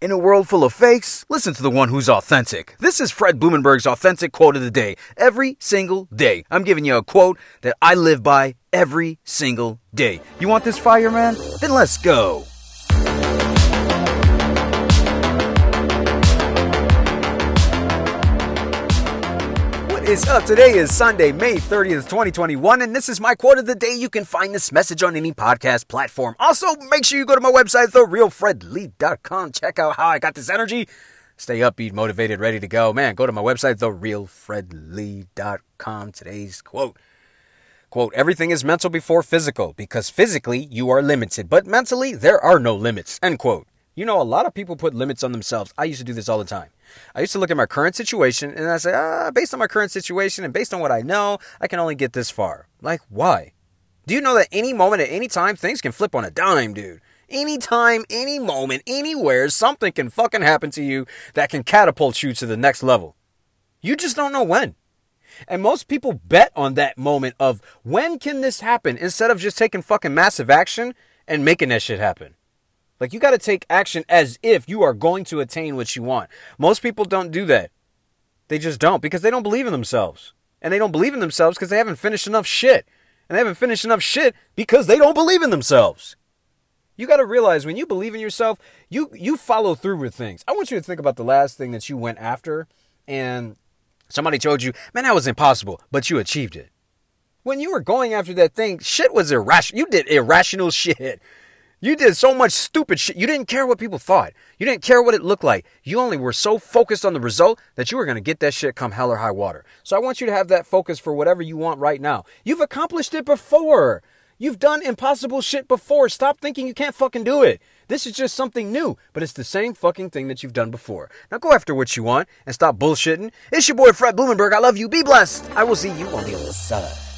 In a world full of fakes, listen to the one who's authentic. This is Fred Blumenberg's authentic quote of the day. Every single day, I'm giving you a quote that I live by every single day. You want this fire, man? Then let's go. Is up? Today is Sunday, May 30th, 2021, and this is my quote of the day. You can find this message on any podcast platform. Also, make sure you go to my website, therealfredlee.com. Check out how I got this energy. Stay upbeat, motivated, ready to go. Man, go to my website, therealfredlee.com. Today's quote. Quote, everything is mental before physical because physically you are limited, but mentally there are no limits. End quote. You know, a lot of people put limits on themselves. I used to do this all the time. I used to look at my current situation and I say, ah, based on my current situation and based on what I know, I can only get this far. Like, why? Do you know that any moment at any time things can flip on a dime, dude? Anytime, any moment, anywhere, something can fucking happen to you that can catapult you to the next level. You just don't know when. And most people bet on that moment of when can this happen instead of just taking fucking massive action and making that shit happen. Like you got to take action as if you are going to attain what you want. Most people don't do that. They just don't because they don't believe in themselves. And they don't believe in themselves because they haven't finished enough shit. And they haven't finished enough shit because they don't believe in themselves. You got to realize when you believe in yourself, you you follow through with things. I want you to think about the last thing that you went after and somebody told you, "Man, that was impossible," but you achieved it. When you were going after that thing, shit was irrational. You did irrational shit. You did so much stupid shit. You didn't care what people thought. You didn't care what it looked like. You only were so focused on the result that you were going to get that shit come hell or high water. So I want you to have that focus for whatever you want right now. You've accomplished it before. You've done impossible shit before. Stop thinking you can't fucking do it. This is just something new, but it's the same fucking thing that you've done before. Now go after what you want and stop bullshitting. It's your boy Fred Blumenberg. I love you. Be blessed. I will see you on the other side.